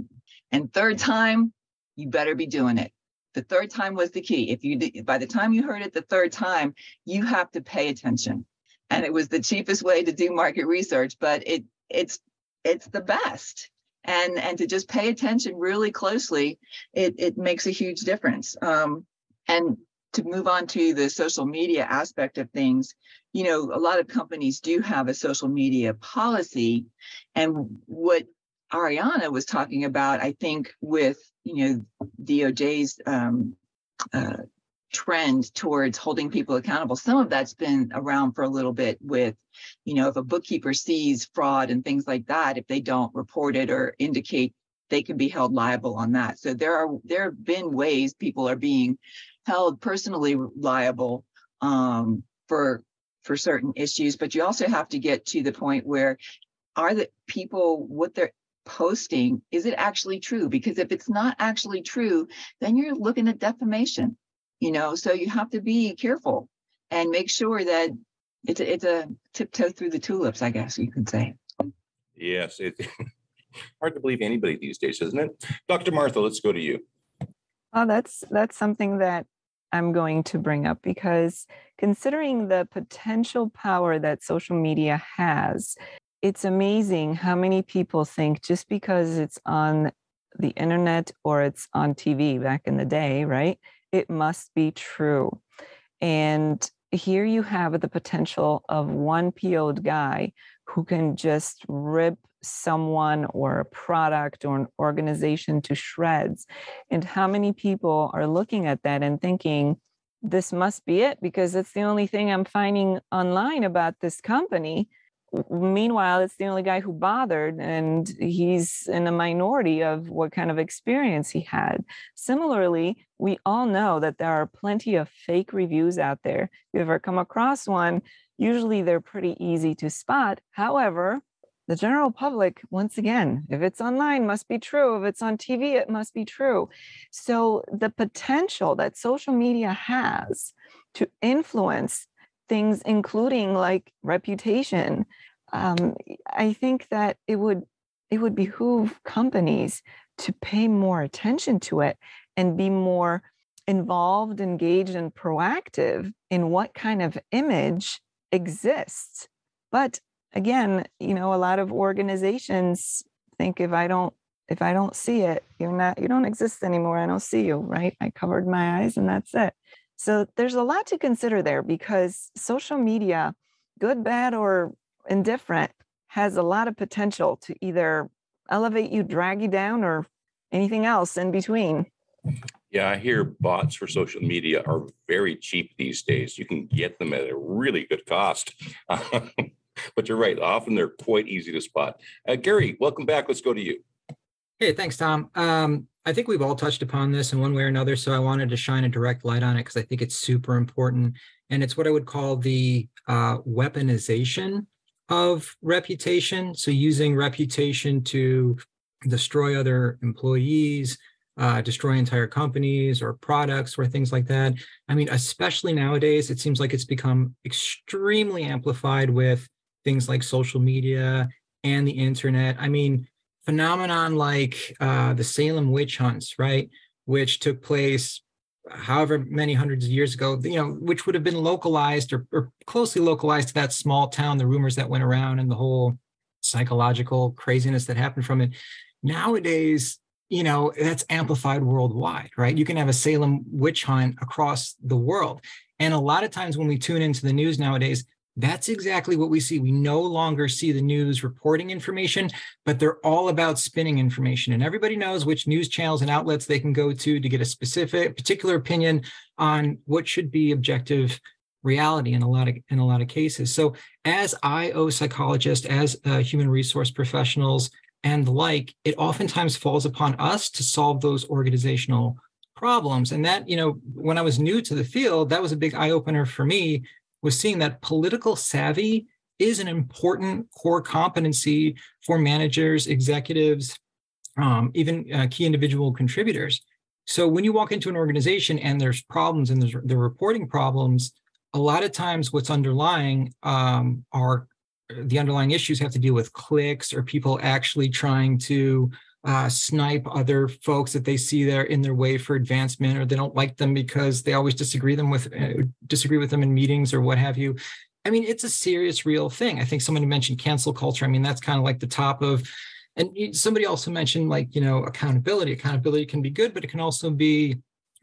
Speaker 7: And third time, you better be doing it. The third time was the key. If you by the time you heard it the third time, you have to pay attention. And it was the cheapest way to do market research, but it it's it's the best. And and to just pay attention really closely, it it makes a huge difference. Um, and to move on to the social media aspect of things, you know, a lot of companies do have a social media policy. And what Ariana was talking about, I think, with you know DOJ's um, uh, trend towards holding people accountable. Some of that's been around for a little bit with, you know, if a bookkeeper sees fraud and things like that, if they don't report it or indicate, they can be held liable on that. So there are there have been ways people are being held personally liable um, for for certain issues, but you also have to get to the point where are the people what they're posting is it actually true? Because if it's not actually true then you're looking at defamation you know? So you have to be careful and make sure that it's a, it's a tiptoe through the tulips i guess you could say.
Speaker 3: Yes it's hard to believe anybody these days isn't it? Dr martha let's go to you.
Speaker 6: Oh that's that's something that i'm going to bring up because considering the potential power that social media has it's amazing how many people think just because it's on the internet or it's on TV back in the day, right? It must be true. And here you have the potential of one PO'd guy who can just rip someone or a product or an organization to shreds. And how many people are looking at that and thinking, this must be it because it's the only thing I'm finding online about this company meanwhile it's the only guy who bothered and he's in a minority of what kind of experience he had. Similarly we all know that there are plenty of fake reviews out there. If you ever come across one usually they're pretty easy to spot. However the general public once again if it's online must be true. If it's on tv it must be true. So the potential that social media has to influence things, including like reputation, um, I think that it would it would behoove companies to pay more attention to it and be more involved, engaged, and proactive in what kind of image exists. But again, you know, a lot of organizations think if I don't if I don't see it, you're not you don't exist anymore. I don't see you, right? I covered my eyes and that's it. So there's a lot to consider there because social media, good, bad, or indifferent, has a lot of potential to either elevate you, drag you down, or anything else in between.
Speaker 3: Yeah, I hear bots for social media are very cheap these days. You can get them at a really good cost. but you're right, often they're quite easy to spot. Uh, Gary, welcome back. Let's go to you.
Speaker 10: Hey, thanks, Tom. Um, I think we've all touched upon this in one way or another. So I wanted to shine a direct light on it because I think it's super important. And it's what I would call the uh, weaponization of reputation. So using reputation to destroy other employees, uh, destroy entire companies or products or things like that. I mean, especially nowadays, it seems like it's become extremely amplified with things like social media and the internet. I mean, phenomenon like uh, the Salem witch hunts, right, which took place however many hundreds of years ago, you know, which would have been localized or, or closely localized to that small town, the rumors that went around and the whole psychological craziness that happened from it. Nowadays, you know, that's amplified worldwide, right? You can have a Salem witch hunt across the world. And a lot of times when we tune into the news nowadays, that's exactly what we see. We no longer see the news reporting information, but they're all about spinning information. And everybody knows which news channels and outlets they can go to to get a specific, particular opinion on what should be objective reality in a lot of in a lot of cases. So as IO psychologists, as uh, human resource professionals and the like, it oftentimes falls upon us to solve those organizational problems. And that, you know, when I was new to the field, that was a big eye opener for me was seeing that political savvy is an important core competency for managers, executives, um, even uh, key individual contributors. So when you walk into an organization and there's problems and there's the reporting problems, a lot of times what's underlying um, are the underlying issues have to deal with cliques or people actually trying to uh, snipe other folks that they see there in their way for advancement or they don't like them because they always disagree them with uh, disagree with them in meetings or what have you. I mean it's a serious real thing. I think somebody mentioned cancel culture. I mean that's kind of like the top of and somebody also mentioned like you know accountability. Accountability can be good but it can also be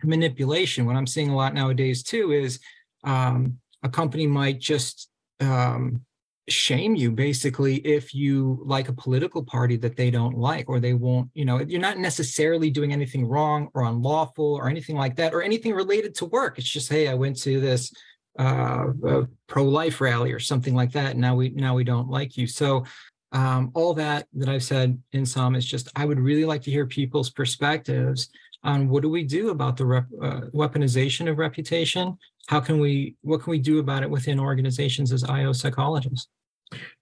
Speaker 10: manipulation. What i'm seeing a lot nowadays too is um, a company might just um, shame you basically if you like a political party that they don't like or they won't you know you're not necessarily doing anything wrong or unlawful or anything like that or anything related to work. It's just hey i went to this uh, pro-life rally or something like that now we now we don't like you. So um, all that that i've said in some is just i would really like to hear people's perspectives on what do we do about the rep, uh, weaponization of reputation? How can we what can we do about it within organizations as io psychologists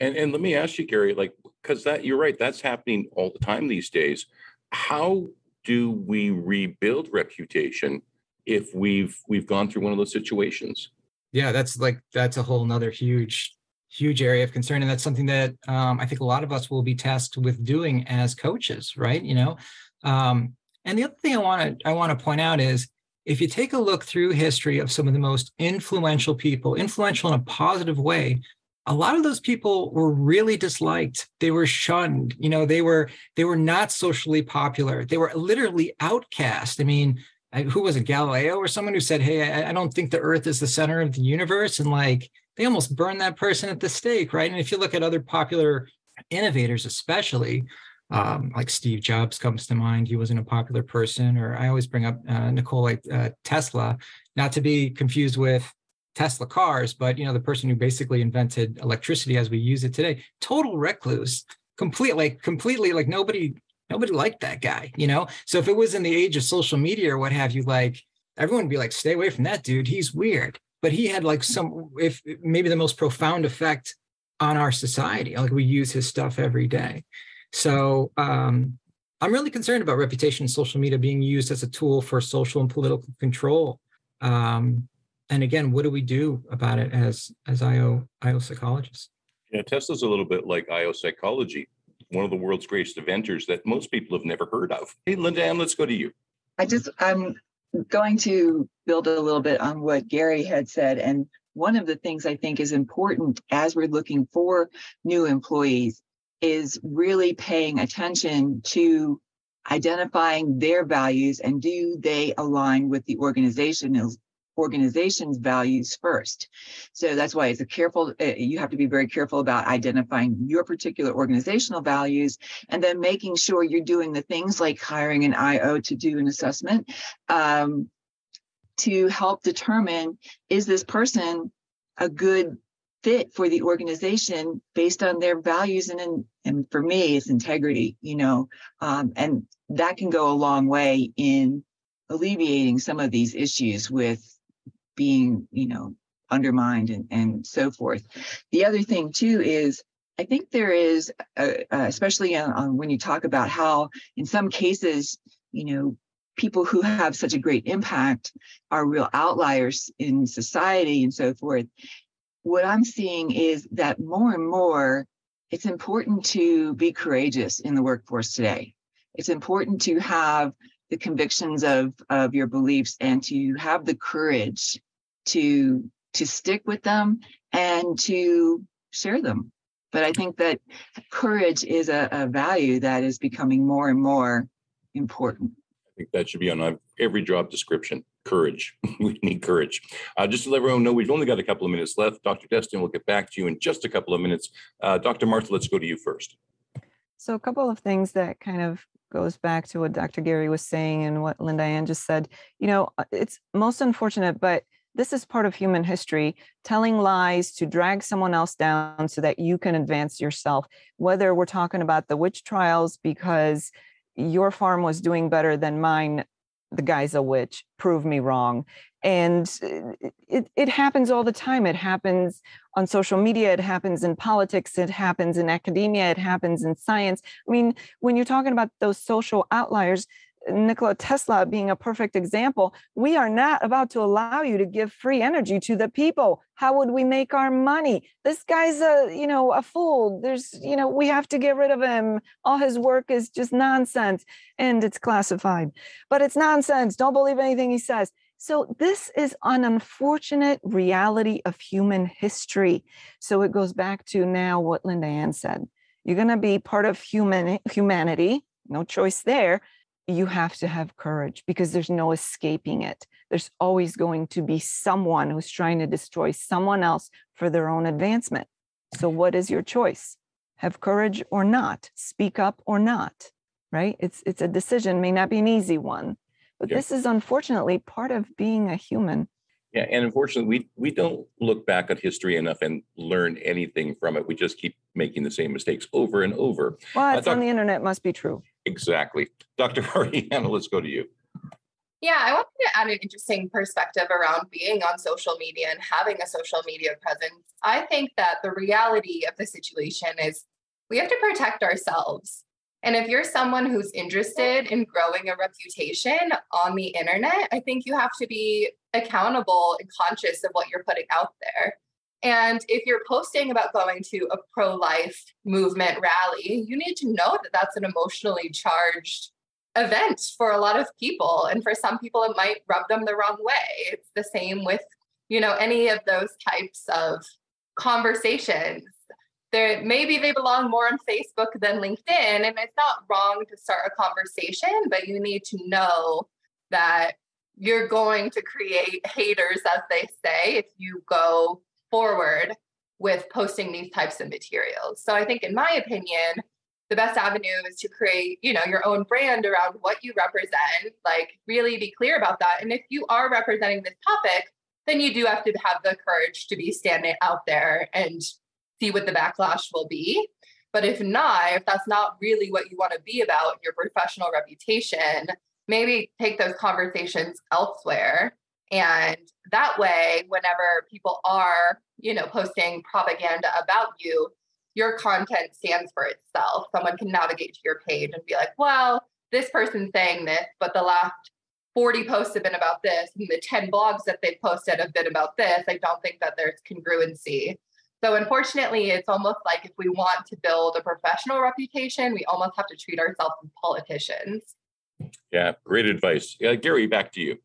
Speaker 3: and and let me ask you, Gary, like because that you're right, that's happening all the time these days. How do we rebuild reputation if we've we've gone through one of those situations?
Speaker 10: Yeah, that's like that's a whole nother huge huge area of concern and that's something that um, i think a lot of us will be tasked with doing as coaches right you know um, and the other thing i want to i want to point out is if you take a look through history of some of the most influential people influential in a positive way a lot of those people were really disliked. They were shunned you know they were they were not socially popular. They were literally outcast. I mean who was it galileo or someone who said hey I, don't think the earth is the center of the universe and like they almost burned that person at the stake right? And if you look at other popular innovators especially um, like steve jobs comes to mind. He wasn't a popular person or i always bring up uh, nikola uh, tesla not to be confused with Tesla cars, but you know, the person who basically invented electricity as we use it today, total recluse, complete like completely like nobody nobody liked that guy, you know. So if it was in the age of social media or what have you, like everyone would be like, stay away from that dude. He's weird. But he had like some if maybe the most profound effect on our society. Like we use his stuff every day. So um I'm really concerned about reputation in social media being used as a tool for social and political control. Um, and again, what do we do about it as as IO IO psychologists?
Speaker 3: Yeah, Tesla's a little bit like IO psychology, one of the world's greatest inventors that most people have never heard of. Hey, Linda Ann, let's go to you.
Speaker 7: I just I'm going to build a little bit on what Gary had said. And one of the things I think is important as we're looking for new employees is really paying attention to identifying their values and do they align with the organizational organization's values first. So that's why it's a careful, uh, you have to be very careful about identifying your particular organizational values and then making sure you're doing the things like hiring an IO to do an assessment um, to help determine is this person a good fit for the organization based on their values and and for me it's integrity you know um, and that can go a long way in alleviating some of these issues with being, you know, undermined and, and so forth. The other thing too is I think there is, uh, especially on, on when you talk about how in some cases, you know, people who have such a great impact are real outliers in society and so forth. What I'm seeing is that more and more, it's important to be courageous in the workforce today. It's important to have the convictions of, of your beliefs and to have the courage to to stick with them and to share them. But i think that courage is a, a value that is becoming more and more important.
Speaker 3: I think that should be on every job description. Courage. We need courage. Uh, just to let everyone know we've only got a couple of minutes left. Dr destin will get back to you in just a couple of minutes. Uh, dr martha let's go to you first.
Speaker 6: So a couple of things that kind of goes back to what dr gary was saying and what linda ann just said. You know uh, it's most unfortunate but this is part of human history telling lies to drag someone else down so that you can advance yourself. Whether we're talking about the witch trials because your farm was doing better than mine the guy's a witch. Prove me wrong. And uh, it, it happens all the time. It happens on social media. It happens in politics. It happens in academia. It happens in science. I mean when you're talking about those social outliers Nikola Tesla being a perfect example, we are not about to allow you to give free energy to the people. How would we make our money? This guy's a, you know, a fool. There's, you know, we have to get rid of him. All his work is just nonsense and it's classified. But it's nonsense. Don't believe anything he says. So this is an unfortunate reality of human history. So it goes back to now what Linda Ann said. You're going to be part of human humanity, no choice there you have to have courage because there's no escaping it. There's always going to be someone who's trying to destroy someone else for their own advancement. So, what is your choice? Have courage or not? Speak up or not? Right? It's it's a decision, may not be an easy one, but this is unfortunately part of being a human.
Speaker 3: Yeah, and unfortunately, we we don't look back at history enough and learn anything from it. We just keep making the same mistakes over and over.
Speaker 6: Well, it's on the internet, must be true.
Speaker 3: Exactly. Dr. Ariana, let's go to you.
Speaker 5: Yeah, I wanted to add an interesting perspective around being on social media and having a social media presence. I think that the reality of the situation is we have to protect ourselves. And if you're someone who's interested in growing a reputation on the internet, I think you have to be accountable and conscious of what you're putting out there. And if you're posting about going to a pro life movement rally, you need to know that that's an emotionally charged event for a lot of people. And for some people, it might rub them the wrong way. It's the same with, you know, any of those types of conversations. There, maybe they belong more on Facebook than LinkedIn. And it's not wrong to start a conversation, but you need to know that you're going to create haters, as they say, if you go forward with posting these types of materials. So I think in my opinion, the best avenue is to create, you know, your own brand around what you represent, like really be clear about that. And if you are representing this topic, then you do have to have the courage to be standing out there and see what the backlash will be. But if not, if that's not really what you want to be about, your professional reputation, maybe take those conversations elsewhere and that way, whenever people are, you know, posting propaganda about you, your content stands for itself. Someone can navigate to your page and be like, well, this person's saying this, but the last 40 posts have been about this, and the 10 blogs that they've posted have been about this. I don't think that there's congruency. So, unfortunately, it's almost like if we want to build a professional reputation, we almost have to treat ourselves as politicians.
Speaker 3: Yeah, great advice. Uh, Gary, back to you.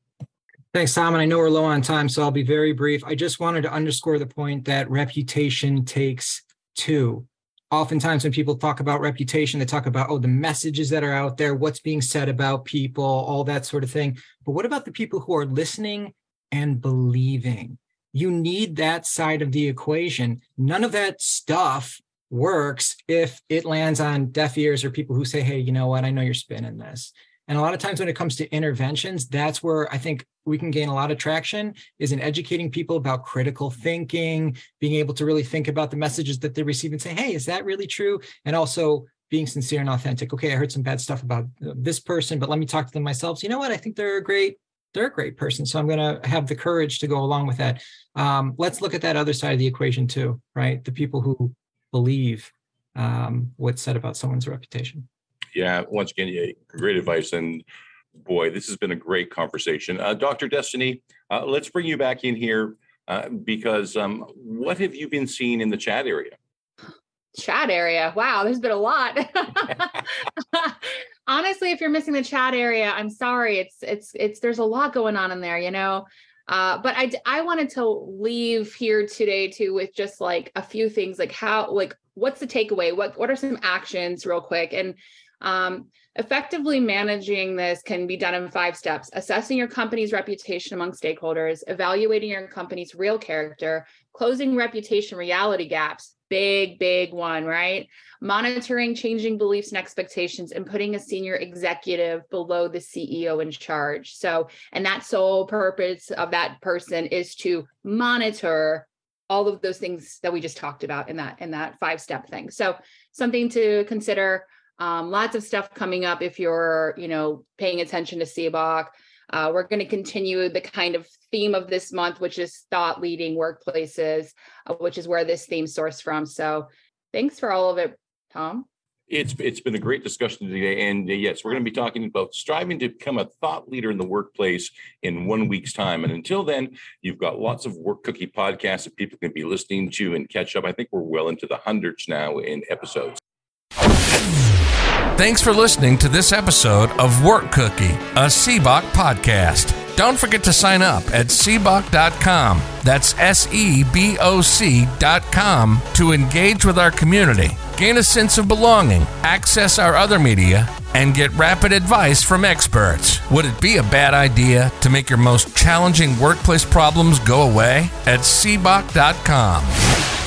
Speaker 10: Thanks, Tom. And I know we're low on time, so I'll be very brief. I just wanted to underscore the point that reputation takes two. Oftentimes, when people talk about reputation, they talk about, oh, the messages that are out there, what's being said about people, all that sort of thing. But what about the people who are listening and believing? You need that side of the equation. None of that stuff works if it lands on deaf ears or people who say, hey, you know what? I know you're spinning this. And a lot of times when it comes to interventions, that's where I think we can gain a lot of traction is in educating people about critical thinking, being able to really think about the messages that they receive and say, hey, is that really true? And also being sincere and authentic. Okay, I heard some bad stuff about uh, this person, but let me talk to them myself. So, you know what? I think they're a great, they're a great person. So I'm going to have the courage to go along with that. Um, let's look at that other side of the equation too, right? The people who believe um, what's said about someone's reputation
Speaker 3: yeah, once again, yeah, great advice. And boy, this has been a great conversation. Uh, Dr. Destiny, uh, let's bring you back in here uh, because um, what have you been seeing in the chat area?
Speaker 4: Chat area. Wow, there's been a lot. Honestly, if you're missing the chat area, I'm sorry. It's it's it's there's a lot going on in there, you know. Uh, but I I wanted to leave here today too with just like a few things, like how like what's the takeaway? What what are some actions, real quick? And um, effectively managing this can be done in five steps assessing your company's reputation among stakeholders, evaluating your company's real character, closing reputation reality gaps, big, big one, right? Monitoring changing beliefs and expectations and putting a senior executive below the CEO in charge. So, and that sole purpose of that person is to monitor all of those things that we just talked about in that in that five step thing. So, something to consider. Um, lots of stuff coming up if you're, you know, paying attention to CBOC. Uh, we're going to continue the kind of theme of this month, which is thought leading workplaces, uh, which is where this theme sourced from. So thanks for all of it, Tom.
Speaker 3: It's it's been a great discussion today, and uh, yes, we're going to be talking about striving to become a thought leader in the workplace in one week's time. And until then, you've got lots of work cookie podcasts that people can be listening to and catch up. I think we're well into the hundreds now in episodes.
Speaker 1: Thanks for listening to this episode of Work Cookie, a CBOC podcast. Don't forget to sign up at cboc.com. That's S E B O C.com to engage with our community, gain a sense of belonging, access our other media, and get rapid advice from experts. Would it be a bad idea to make your most challenging workplace problems go away? At cboc.com.